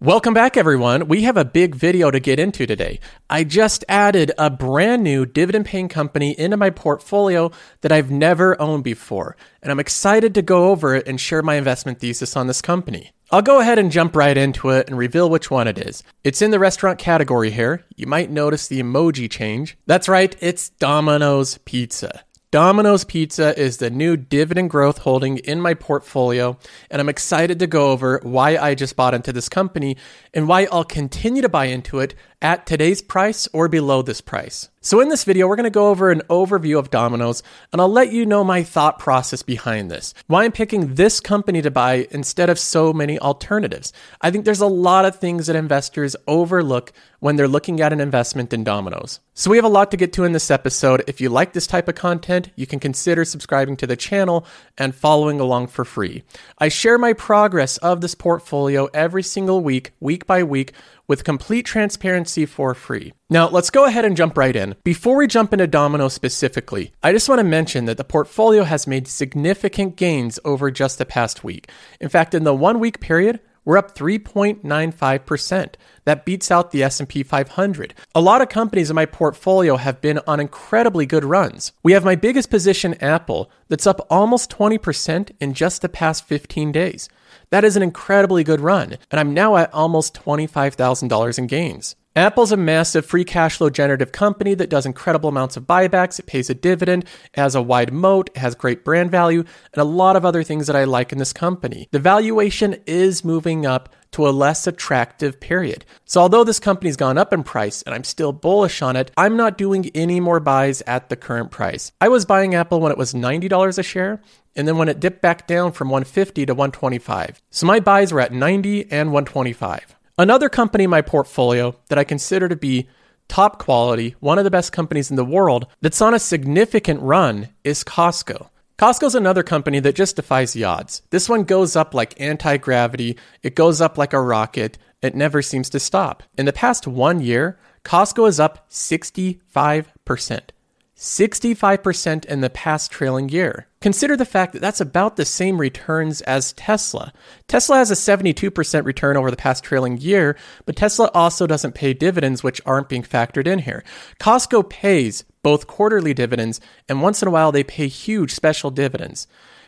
Welcome back, everyone. We have a big video to get into today. I just added a brand new dividend paying company into my portfolio that I've never owned before, and I'm excited to go over it and share my investment thesis on this company. I'll go ahead and jump right into it and reveal which one it is. It's in the restaurant category here. You might notice the emoji change. That's right, it's Domino's Pizza. Domino's Pizza is the new dividend growth holding in my portfolio, and I'm excited to go over why I just bought into this company and why I'll continue to buy into it at today's price or below this price. So, in this video, we're going to go over an overview of Domino's, and I'll let you know my thought process behind this. Why I'm picking this company to buy instead of so many alternatives. I think there's a lot of things that investors overlook when they're looking at an investment in Domino's. So, we have a lot to get to in this episode. If you like this type of content, you can consider subscribing to the channel and following along for free. I share my progress of this portfolio every single week, week by week with complete transparency for free. Now, let's go ahead and jump right in. Before we jump into Domino specifically, I just want to mention that the portfolio has made significant gains over just the past week. In fact, in the 1 week period, we're up 3.95%. That beats out the S&P 500. A lot of companies in my portfolio have been on incredibly good runs. We have my biggest position Apple that's up almost 20% in just the past 15 days. That is an incredibly good run, and I'm now at almost $25,000 in gains. Apple's a massive free cash flow generative company that does incredible amounts of buybacks. It pays a dividend, it has a wide moat, it has great brand value, and a lot of other things that I like in this company. The valuation is moving up to a less attractive period. So, although this company's gone up in price and I'm still bullish on it, I'm not doing any more buys at the current price. I was buying Apple when it was $90 a share, and then when it dipped back down from 150 to 125. So my buys were at 90 and 125. Another company in my portfolio that I consider to be top quality, one of the best companies in the world that's on a significant run is Costco. Costco's another company that just defies the odds. This one goes up like anti gravity, it goes up like a rocket, it never seems to stop. In the past one year, Costco is up 65%. 65% in the past trailing year. Consider the fact that that's about the same returns as Tesla. Tesla has a 72% return over the past trailing year, but Tesla also doesn't pay dividends, which aren't being factored in here. Costco pays both quarterly dividends, and once in a while they pay huge special dividends.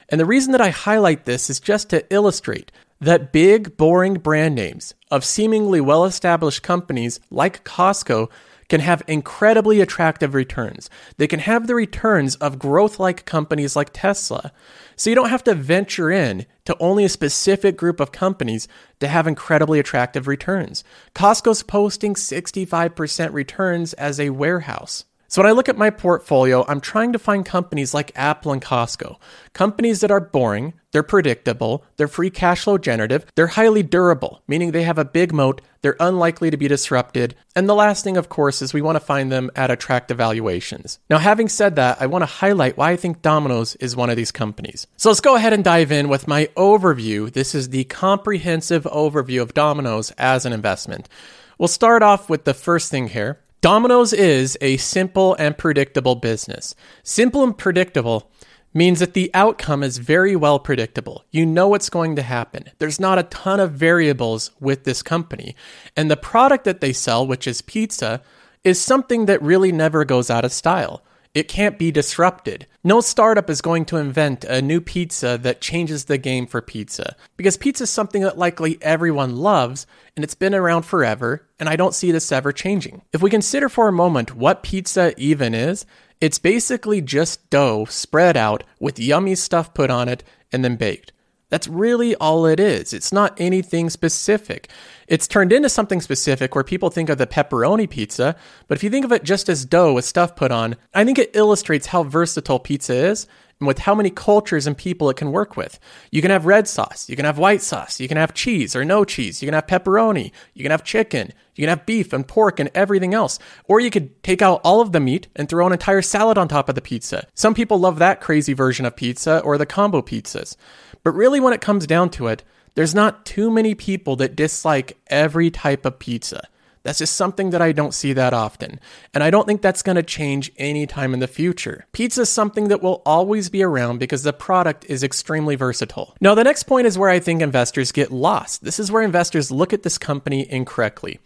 And the reason that I highlight this is just to illustrate that big, boring brand names of seemingly well established companies like Costco can have incredibly attractive returns. They can have the returns of growth like companies like Tesla. So you don't have to venture in to only a specific group of companies to have incredibly attractive returns. Costco's posting 65% returns as a warehouse. So when I look at my portfolio, I'm trying to find companies like Apple and Costco, companies that are boring, they're predictable, they're free cash flow generative, they're highly durable, meaning they have a big moat, they're unlikely to be disrupted, and the last thing, of course, is we want to find them at attractive valuations. Now, having said that, I want to highlight why I think Domino's is one of these companies. So let's go ahead and dive in with my overview. This is the comprehensive overview of Domino's as an investment. We'll start off with the first thing here. Domino's is a simple and predictable business. Simple and predictable means that the outcome is very well predictable. You know what's going to happen. There's not a ton of variables with this company. And the product that they sell, which is pizza, is something that really never goes out of style. It can't be disrupted. No startup is going to invent a new pizza that changes the game for pizza because pizza is something that likely everyone loves and it's been around forever, and I don't see this ever changing. If we consider for a moment what pizza even is, it's basically just dough spread out with yummy stuff put on it and then baked. That's really all it is. It's not anything specific. It's turned into something specific where people think of the pepperoni pizza, but if you think of it just as dough with stuff put on, I think it illustrates how versatile pizza is and with how many cultures and people it can work with. You can have red sauce, you can have white sauce, you can have cheese or no cheese, you can have pepperoni, you can have chicken, you can have beef and pork and everything else. Or you could take out all of the meat and throw an entire salad on top of the pizza. Some people love that crazy version of pizza or the combo pizzas. But really, when it comes down to it, there's not too many people that dislike every type of pizza. That's just something that I don't see that often. And I don't think that's going to change anytime in the future. Pizza is something that will always be around because the product is extremely versatile. Now, the next point is where I think investors get lost. This is where investors look at this company incorrectly.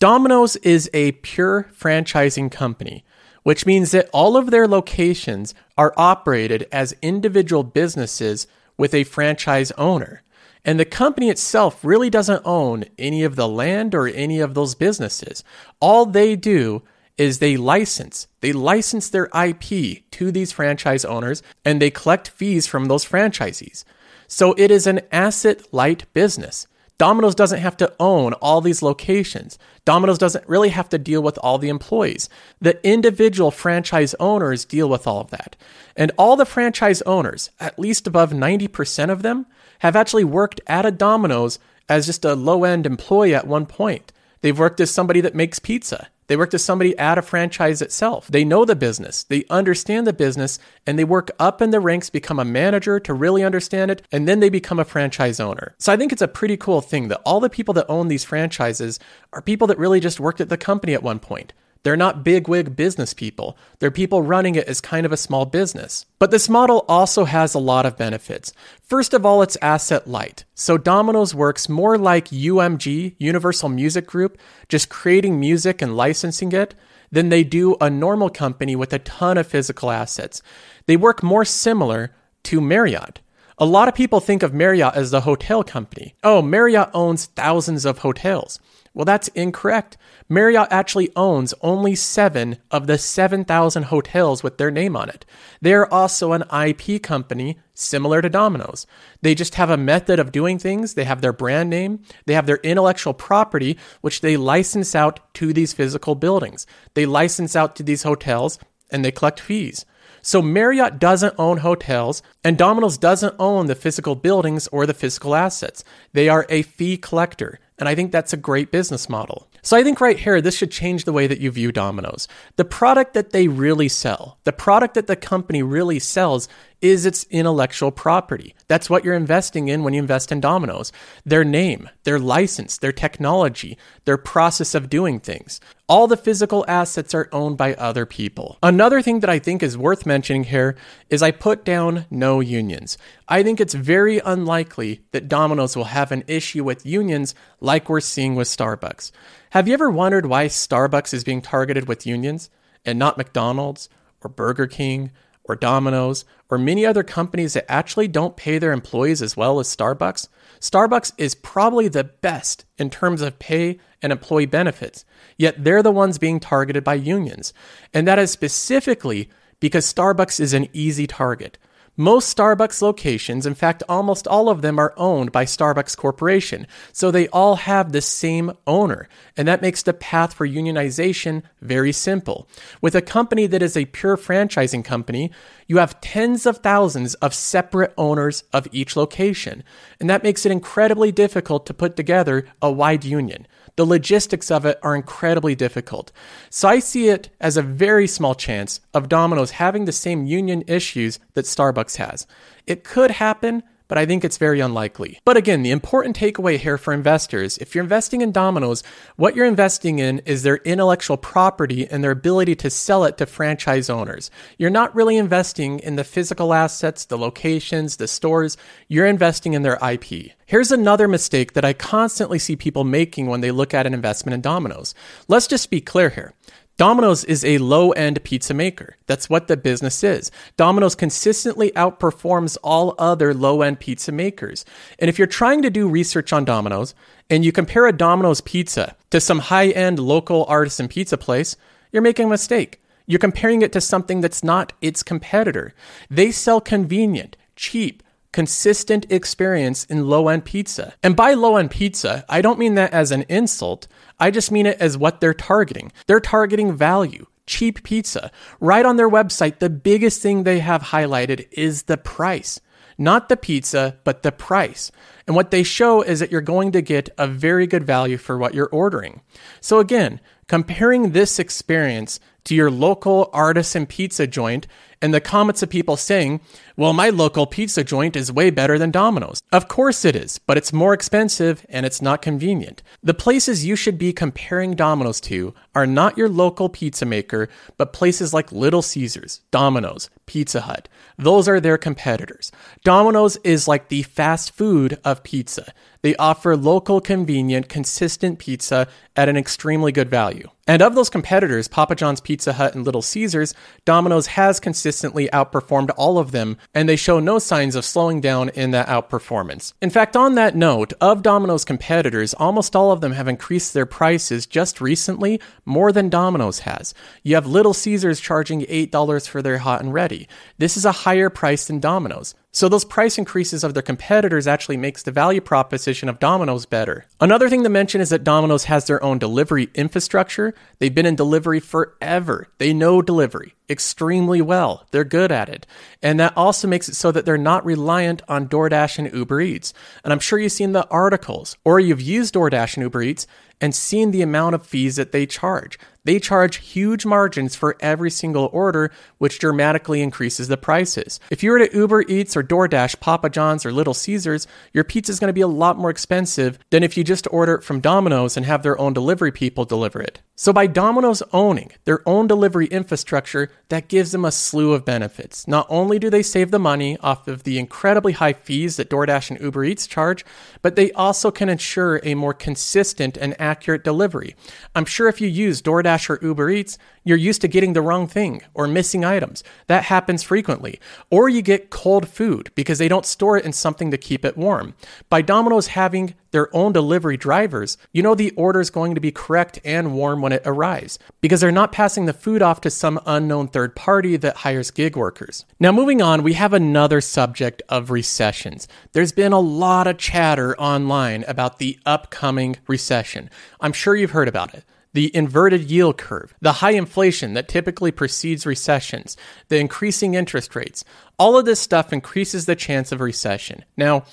Domino's is a pure franchising company which means that all of their locations are operated as individual businesses with a franchise owner. And the company itself really doesn't own any of the land or any of those businesses. All they do is they license. They license their IP to these franchise owners and they collect fees from those franchisees. So it is an asset light business. Domino's doesn't have to own all these locations. Domino's doesn't really have to deal with all the employees. The individual franchise owners deal with all of that. And all the franchise owners, at least above 90% of them, have actually worked at a Domino's as just a low end employee at one point. They've worked as somebody that makes pizza. They worked as somebody at a franchise itself. They know the business, they understand the business, and they work up in the ranks, become a manager to really understand it, and then they become a franchise owner. So I think it's a pretty cool thing that all the people that own these franchises are people that really just worked at the company at one point. They're not bigwig business people. They're people running it as kind of a small business. But this model also has a lot of benefits. First of all, it's asset light. So Domino's works more like UMG, Universal Music Group, just creating music and licensing it, than they do a normal company with a ton of physical assets. They work more similar to Marriott. A lot of people think of Marriott as the hotel company. Oh, Marriott owns thousands of hotels. Well, that's incorrect. Marriott actually owns only seven of the 7,000 hotels with their name on it. They are also an IP company similar to Domino's. They just have a method of doing things. They have their brand name, they have their intellectual property, which they license out to these physical buildings. They license out to these hotels and they collect fees. So Marriott doesn't own hotels, and Domino's doesn't own the physical buildings or the physical assets. They are a fee collector. And I think that's a great business model. So I think right here, this should change the way that you view Domino's. The product that they really sell, the product that the company really sells is its intellectual property. That's what you're investing in when you invest in Domino's. Their name, their license, their technology, their process of doing things. All the physical assets are owned by other people. Another thing that I think is worth mentioning here is I put down no unions. I think it's very unlikely that Domino's will have an issue with unions like we're seeing with Starbucks. Have you ever wondered why Starbucks is being targeted with unions and not McDonald's or Burger King or Domino's or many other companies that actually don't pay their employees as well as Starbucks, Starbucks is probably the best in terms of pay and employee benefits, yet they're the ones being targeted by unions. And that is specifically because Starbucks is an easy target. Most Starbucks locations, in fact, almost all of them are owned by Starbucks Corporation, so they all have the same owner, and that makes the path for unionization very simple. With a company that is a pure franchising company, you have tens of thousands of separate owners of each location, and that makes it incredibly difficult to put together a wide union. The logistics of it are incredibly difficult. So I see it as a very small chance of Domino's having the same union issues that Starbucks has. It could happen, but I think it's very unlikely. But again, the important takeaway here for investors if you're investing in Domino's, what you're investing in is their intellectual property and their ability to sell it to franchise owners. You're not really investing in the physical assets, the locations, the stores, you're investing in their IP. Here's another mistake that I constantly see people making when they look at an investment in Domino's. Let's just be clear here. Domino's is a low end pizza maker. That's what the business is. Domino's consistently outperforms all other low end pizza makers. And if you're trying to do research on Domino's and you compare a Domino's pizza to some high end local artisan pizza place, you're making a mistake. You're comparing it to something that's not its competitor. They sell convenient, cheap, consistent experience in low end pizza. And by low end pizza, I don't mean that as an insult. I just mean it as what they're targeting. They're targeting value, cheap pizza. Right on their website, the biggest thing they have highlighted is the price. Not the pizza, but the price. And what they show is that you're going to get a very good value for what you're ordering. So again, comparing this experience to your local artisan pizza joint and the comments of people saying, well, my local pizza joint is way better than Domino's. Of course it is, but it's more expensive and it's not convenient. The places you should be comparing Domino's to are not your local pizza maker, but places like Little Caesars, Domino's, Pizza Hut. Those are their competitors. Domino's is like the fast food of pizza. They offer local, convenient, consistent pizza at an extremely good value. And of those competitors, Papa John's Pizza Hut and Little Caesars, Domino's has consistently outperformed all of them, and they show no signs of slowing down in that outperformance. In fact, on that note, of Domino's competitors, almost all of them have increased their prices just recently more than Domino's has. You have Little Caesars charging $8 for their hot and ready. This is a higher price than Domino's. So those price increases of their competitors actually makes the value proposition of Domino's better. Another thing to mention is that Domino's has their own delivery infrastructure. They've been in delivery forever. They know delivery extremely well. They're good at it. And that also makes it so that they're not reliant on DoorDash and Uber Eats. And I'm sure you've seen the articles or you've used DoorDash and Uber Eats and seen the amount of fees that they charge. They charge huge margins for every single order, which dramatically increases the prices. If you were to Uber Eats or DoorDash, Papa John's, or Little Caesars, your pizza is going to be a lot more expensive than if you just order it from Domino's and have their own delivery people deliver it. So, by Domino's owning their own delivery infrastructure, that gives them a slew of benefits. Not only do they save the money off of the incredibly high fees that DoorDash and Uber Eats charge, but they also can ensure a more consistent and accurate delivery. I'm sure if you use DoorDash or Uber Eats, you're used to getting the wrong thing or missing items. That happens frequently. Or you get cold food because they don't store it in something to keep it warm. By Domino's having their own delivery drivers, you know the order is going to be correct and warm when it arrives because they're not passing the food off to some unknown third party that hires gig workers. Now, moving on, we have another subject of recessions. There's been a lot of chatter online about the upcoming recession. I'm sure you've heard about it the inverted yield curve, the high inflation that typically precedes recessions, the increasing interest rates. All of this stuff increases the chance of recession. Now,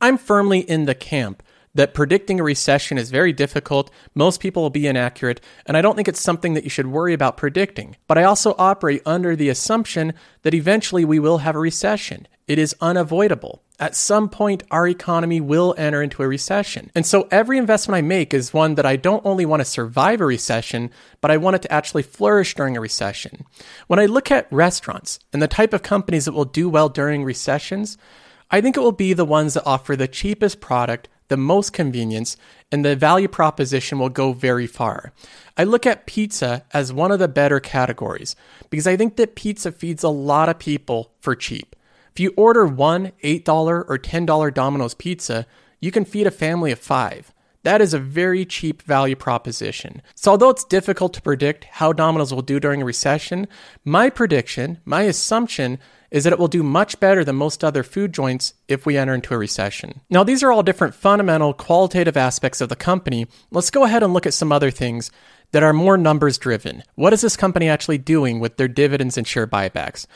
I'm firmly in the camp that predicting a recession is very difficult, most people will be inaccurate, and I don't think it's something that you should worry about predicting. But I also operate under the assumption that eventually we will have a recession. It is unavoidable. At some point, our economy will enter into a recession. And so every investment I make is one that I don't only want to survive a recession, but I want it to actually flourish during a recession. When I look at restaurants and the type of companies that will do well during recessions, I think it will be the ones that offer the cheapest product, the most convenience, and the value proposition will go very far. I look at pizza as one of the better categories because I think that pizza feeds a lot of people for cheap. If you order one $8 or $10 Domino's pizza, you can feed a family of five. That is a very cheap value proposition. So, although it's difficult to predict how Domino's will do during a recession, my prediction, my assumption, is that it will do much better than most other food joints if we enter into a recession. Now, these are all different fundamental qualitative aspects of the company. Let's go ahead and look at some other things that are more numbers driven. What is this company actually doing with their dividends and share buybacks?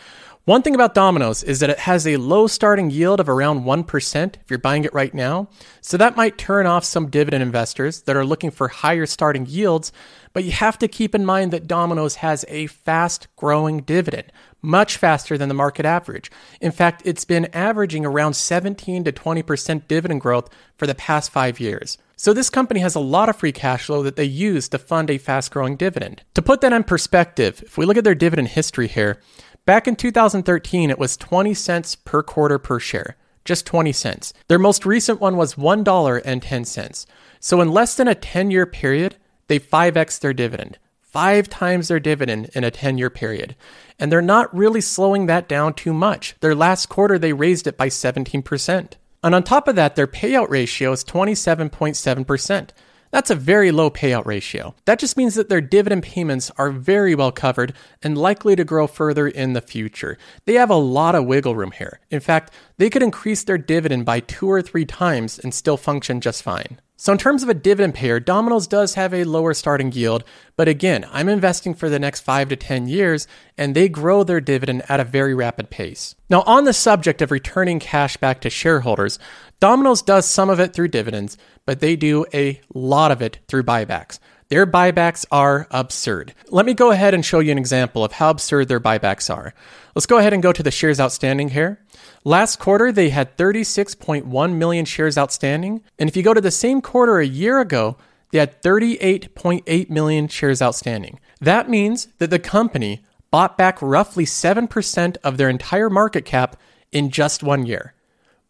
One thing about Domino's is that it has a low starting yield of around 1% if you're buying it right now. So that might turn off some dividend investors that are looking for higher starting yields. But you have to keep in mind that Domino's has a fast growing dividend, much faster than the market average. In fact, it's been averaging around 17 to 20% dividend growth for the past five years. So this company has a lot of free cash flow that they use to fund a fast growing dividend. To put that in perspective, if we look at their dividend history here, Back in 2013, it was 20 cents per quarter per share, just 20 cents. Their most recent one was $1.10. So in less than a 10 year period, they 5x their dividend. Five times their dividend in a 10 year period. And they're not really slowing that down too much. Their last quarter, they raised it by 17%. And on top of that, their payout ratio is 27.7%. That's a very low payout ratio. That just means that their dividend payments are very well covered and likely to grow further in the future. They have a lot of wiggle room here. In fact, they could increase their dividend by two or three times and still function just fine. So, in terms of a dividend payer, Domino's does have a lower starting yield, but again, I'm investing for the next five to 10 years, and they grow their dividend at a very rapid pace. Now, on the subject of returning cash back to shareholders, Domino's does some of it through dividends, but they do a lot of it through buybacks. Their buybacks are absurd. Let me go ahead and show you an example of how absurd their buybacks are. Let's go ahead and go to the shares outstanding here. Last quarter, they had 36.1 million shares outstanding. And if you go to the same quarter a year ago, they had 38.8 million shares outstanding. That means that the company bought back roughly 7% of their entire market cap in just one year.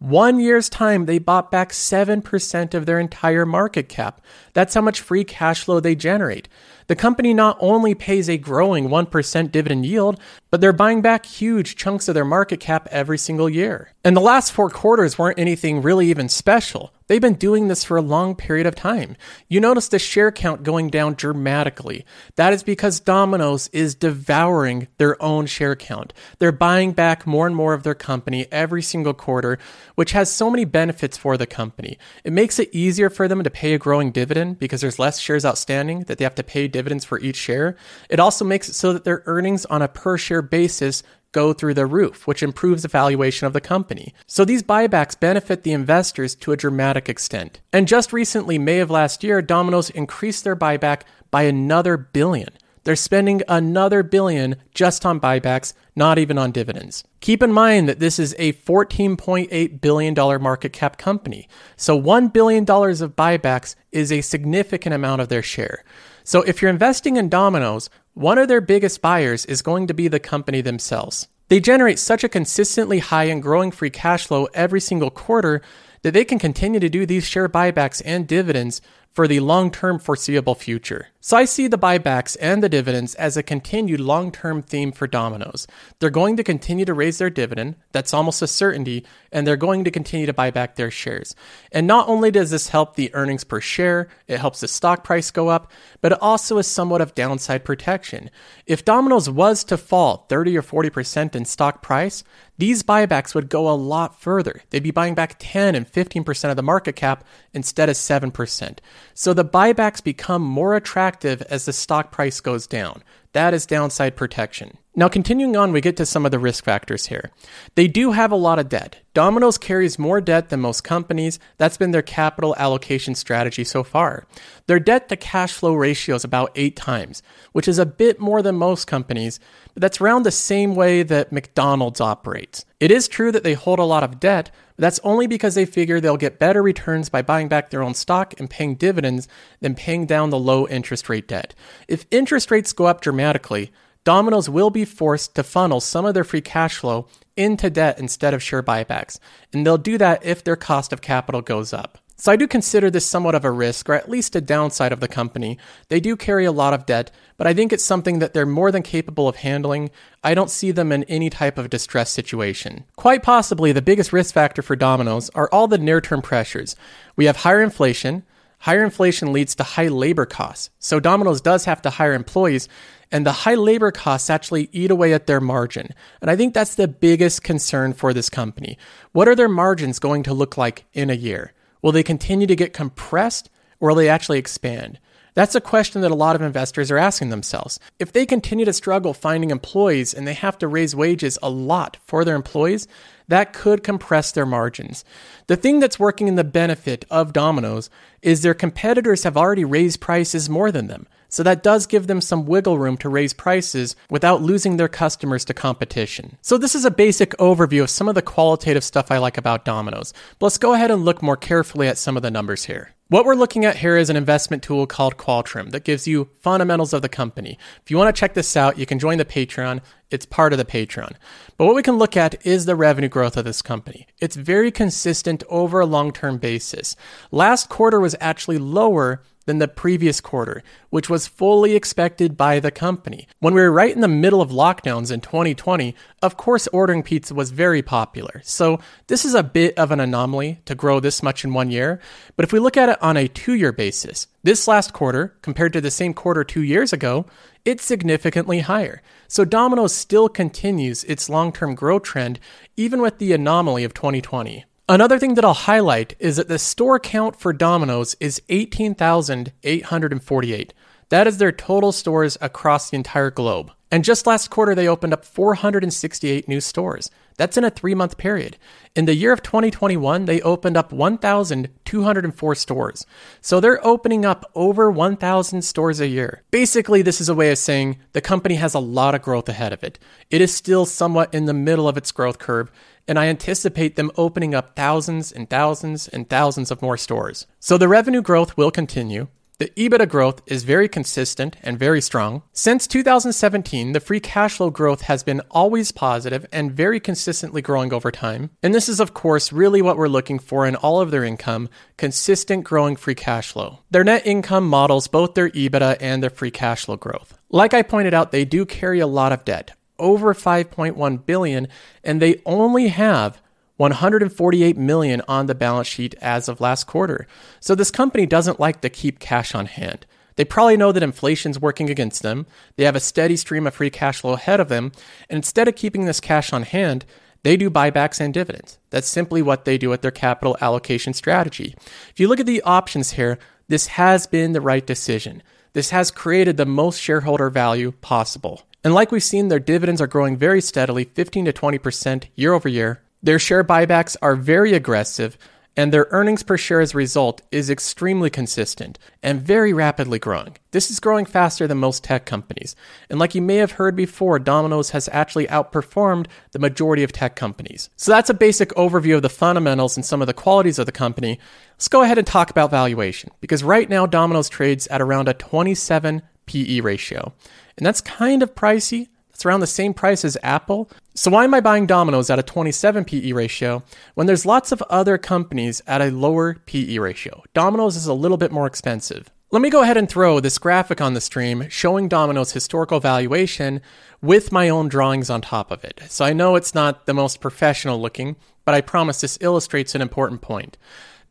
One year's time, they bought back 7% of their entire market cap. That's how much free cash flow they generate. The company not only pays a growing 1% dividend yield, but they're buying back huge chunks of their market cap every single year. And the last four quarters weren't anything really even special. They've been doing this for a long period of time. You notice the share count going down dramatically. That is because Domino's is devouring their own share count. They're buying back more and more of their company every single quarter, which has so many benefits for the company. It makes it easier for them to pay a growing dividend because there's less shares outstanding that they have to pay dividends for each share. It also makes it so that their earnings on a per share basis go through the roof, which improves the valuation of the company. So these buybacks benefit the investors to a dramatic extent. And just recently, May of last year, Domino's increased their buyback by another billion. They're spending another billion just on buybacks, not even on dividends. Keep in mind that this is a $14.8 billion market cap company. So $1 billion of buybacks is a significant amount of their share. So if you're investing in Domino's, one of their biggest buyers is going to be the company themselves. They generate such a consistently high and growing free cash flow every single quarter that they can continue to do these share buybacks and dividends for the long term foreseeable future. So I see the buybacks and the dividends as a continued long term theme for Domino's. They're going to continue to raise their dividend, that's almost a certainty, and they're going to continue to buy back their shares. And not only does this help the earnings per share, it helps the stock price go up, but it also is somewhat of downside protection. If Domino's was to fall 30 or 40% in stock price, these buybacks would go a lot further. They'd be buying back 10 and 15% of the market cap instead of 7%. So the buybacks become more attractive as the stock price goes down. That is downside protection. Now, continuing on, we get to some of the risk factors here. They do have a lot of debt. Domino's carries more debt than most companies. That's been their capital allocation strategy so far. Their debt to cash flow ratio is about eight times, which is a bit more than most companies, but that's around the same way that McDonald's operates. It is true that they hold a lot of debt, but that's only because they figure they'll get better returns by buying back their own stock and paying dividends than paying down the low interest rate debt. If interest rates go up dramatically, Domino's will be forced to funnel some of their free cash flow into debt instead of share buybacks, and they'll do that if their cost of capital goes up. So I do consider this somewhat of a risk, or at least a downside of the company. They do carry a lot of debt, but I think it's something that they're more than capable of handling. I don't see them in any type of distress situation. Quite possibly, the biggest risk factor for Domino's are all the near term pressures. We have higher inflation. Higher inflation leads to high labor costs. So Domino's does have to hire employees, and the high labor costs actually eat away at their margin. And I think that's the biggest concern for this company. What are their margins going to look like in a year? Will they continue to get compressed or will they actually expand? That's a question that a lot of investors are asking themselves. If they continue to struggle finding employees and they have to raise wages a lot for their employees, that could compress their margins. The thing that's working in the benefit of Domino's is their competitors have already raised prices more than them. So that does give them some wiggle room to raise prices without losing their customers to competition. So this is a basic overview of some of the qualitative stuff I like about Domino's. But let's go ahead and look more carefully at some of the numbers here. What we're looking at here is an investment tool called Qualtrim that gives you fundamentals of the company. If you want to check this out, you can join the Patreon. It's part of the Patreon. But what we can look at is the revenue growth of this company. It's very consistent over a long term basis. Last quarter was actually lower than the previous quarter, which was fully expected by the company. When we were right in the middle of lockdowns in 2020, of course, ordering pizza was very popular. So, this is a bit of an anomaly to grow this much in one year. But if we look at it on a two year basis, this last quarter, compared to the same quarter two years ago, it's significantly higher. So Domino's still continues its long term growth trend, even with the anomaly of 2020. Another thing that I'll highlight is that the store count for Domino's is 18,848. That is their total stores across the entire globe. And just last quarter, they opened up 468 new stores. That's in a three month period. In the year of 2021, they opened up 1,204 stores. So they're opening up over 1,000 stores a year. Basically, this is a way of saying the company has a lot of growth ahead of it. It is still somewhat in the middle of its growth curve, and I anticipate them opening up thousands and thousands and thousands of more stores. So the revenue growth will continue. The EBITDA growth is very consistent and very strong. Since 2017, the free cash flow growth has been always positive and very consistently growing over time. And this is, of course, really what we're looking for in all of their income consistent growing free cash flow. Their net income models both their EBITDA and their free cash flow growth. Like I pointed out, they do carry a lot of debt, over 5.1 billion, and they only have 148 million on the balance sheet as of last quarter. So this company doesn't like to keep cash on hand. They probably know that inflation's working against them. They have a steady stream of free cash flow ahead of them, and instead of keeping this cash on hand, they do buybacks and dividends. That's simply what they do with their capital allocation strategy. If you look at the options here, this has been the right decision. This has created the most shareholder value possible. And like we've seen, their dividends are growing very steadily, 15 to 20% year over year. Their share buybacks are very aggressive, and their earnings per share as a result is extremely consistent and very rapidly growing. This is growing faster than most tech companies. And like you may have heard before, Domino's has actually outperformed the majority of tech companies. So that's a basic overview of the fundamentals and some of the qualities of the company. Let's go ahead and talk about valuation because right now Domino's trades at around a 27 PE ratio. And that's kind of pricey, it's around the same price as Apple. So why am I buying Domino's at a 27 PE ratio when there's lots of other companies at a lower PE ratio? Domino's is a little bit more expensive. Let me go ahead and throw this graphic on the stream showing Domino's historical valuation with my own drawings on top of it. So I know it's not the most professional looking, but I promise this illustrates an important point.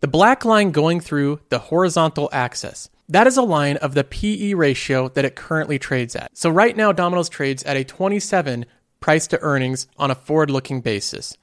The black line going through the horizontal axis that is a line of the PE ratio that it currently trades at. So right now, Domino's trades at a 27 price to earnings on a forward looking basis.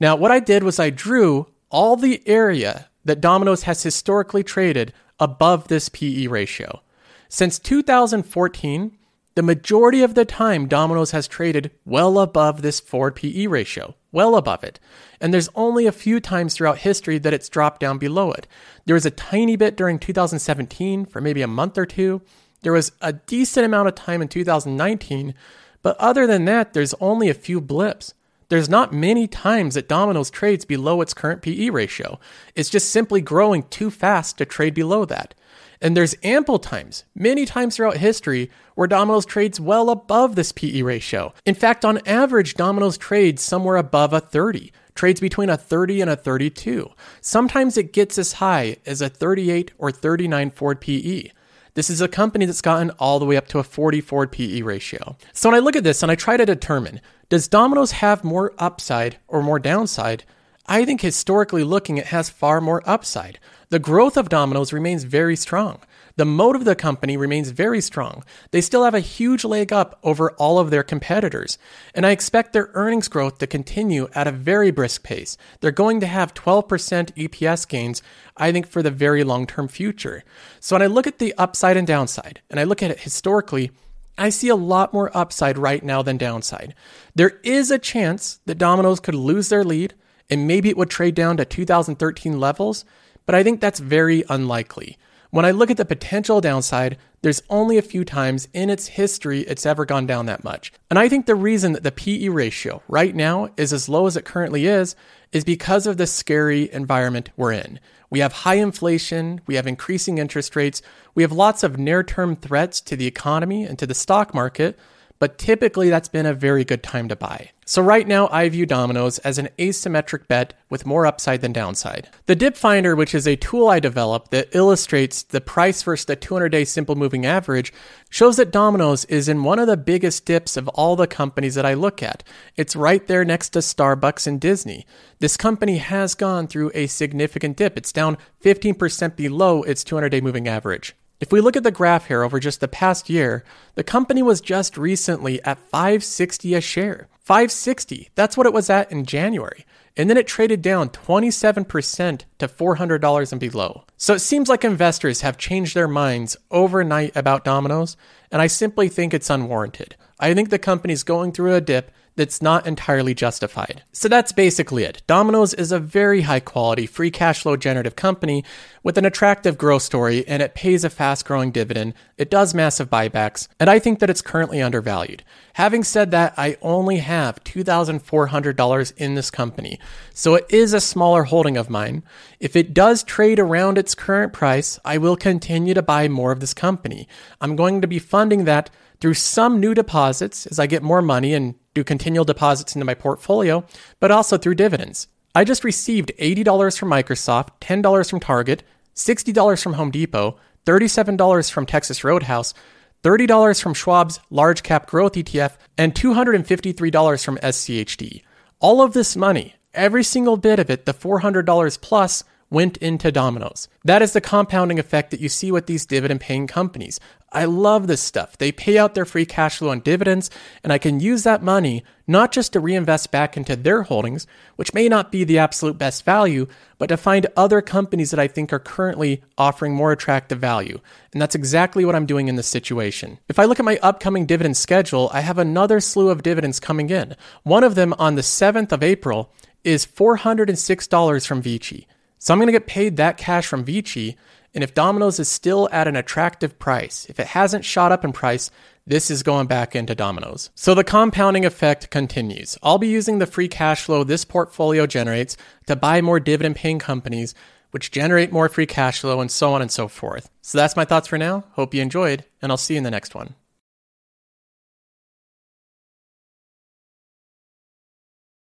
Now, what I did was I drew all the area that Domino's has historically traded above this PE ratio. Since 2014, the majority of the time, Domino's has traded well above this forward PE ratio, well above it. And there's only a few times throughout history that it's dropped down below it. There was a tiny bit during 2017 for maybe a month or two. There was a decent amount of time in 2019. But other than that, there's only a few blips. There's not many times that Domino's trades below its current PE ratio. It's just simply growing too fast to trade below that. And there's ample times, many times throughout history, where Domino's trades well above this PE ratio. In fact, on average, Domino's trades somewhere above a 30, trades between a 30 and a 32. Sometimes it gets as high as a 38 or 39 forward PE. This is a company that's gotten all the way up to a 40 forward PE ratio. So when I look at this and I try to determine, does Domino's have more upside or more downside? I think historically looking, it has far more upside. The growth of Domino's remains very strong. The moat of the company remains very strong. They still have a huge leg up over all of their competitors. And I expect their earnings growth to continue at a very brisk pace. They're going to have 12% EPS gains, I think, for the very long term future. So when I look at the upside and downside, and I look at it historically, I see a lot more upside right now than downside. There is a chance that Domino's could lose their lead and maybe it would trade down to 2013 levels, but I think that's very unlikely. When I look at the potential downside, there's only a few times in its history it's ever gone down that much. And I think the reason that the PE ratio right now is as low as it currently is is because of the scary environment we're in. We have high inflation, we have increasing interest rates, we have lots of near term threats to the economy and to the stock market but typically that's been a very good time to buy. So right now I view Domino's as an asymmetric bet with more upside than downside. The dip finder, which is a tool I developed that illustrates the price versus the 200-day simple moving average, shows that Domino's is in one of the biggest dips of all the companies that I look at. It's right there next to Starbucks and Disney. This company has gone through a significant dip. It's down 15% below its 200-day moving average. If we look at the graph here over just the past year, the company was just recently at 560 a share. 560. That's what it was at in January. and then it traded down 27% to $400 and below. So it seems like investors have changed their minds overnight about Domino's, and I simply think it's unwarranted. I think the company's going through a dip that's not entirely justified. So that's basically it. Domino's is a very high quality, free cash flow generative company with an attractive growth story, and it pays a fast growing dividend. It does massive buybacks, and I think that it's currently undervalued. Having said that, I only have $2,400 in this company, so it is a smaller holding of mine. If it does trade around its current price, I will continue to buy more of this company. I'm going to be funding that through some new deposits as I get more money and do continual deposits into my portfolio, but also through dividends. I just received $80 from Microsoft, $10 from Target, $60 from Home Depot, $37 from Texas Roadhouse, $30 from Schwab's Large Cap Growth ETF, and $253 from SCHD. All of this money, every single bit of it, the $400 plus, went into Domino's. That is the compounding effect that you see with these dividend paying companies. I love this stuff. They pay out their free cash flow on dividends, and I can use that money not just to reinvest back into their holdings, which may not be the absolute best value, but to find other companies that I think are currently offering more attractive value. And that's exactly what I'm doing in this situation. If I look at my upcoming dividend schedule, I have another slew of dividends coming in. One of them on the 7th of April is $406 from Vici. So I'm going to get paid that cash from Vici. And if Domino's is still at an attractive price, if it hasn't shot up in price, this is going back into Domino's. So the compounding effect continues. I'll be using the free cash flow this portfolio generates to buy more dividend paying companies, which generate more free cash flow and so on and so forth. So that's my thoughts for now. Hope you enjoyed, and I'll see you in the next one.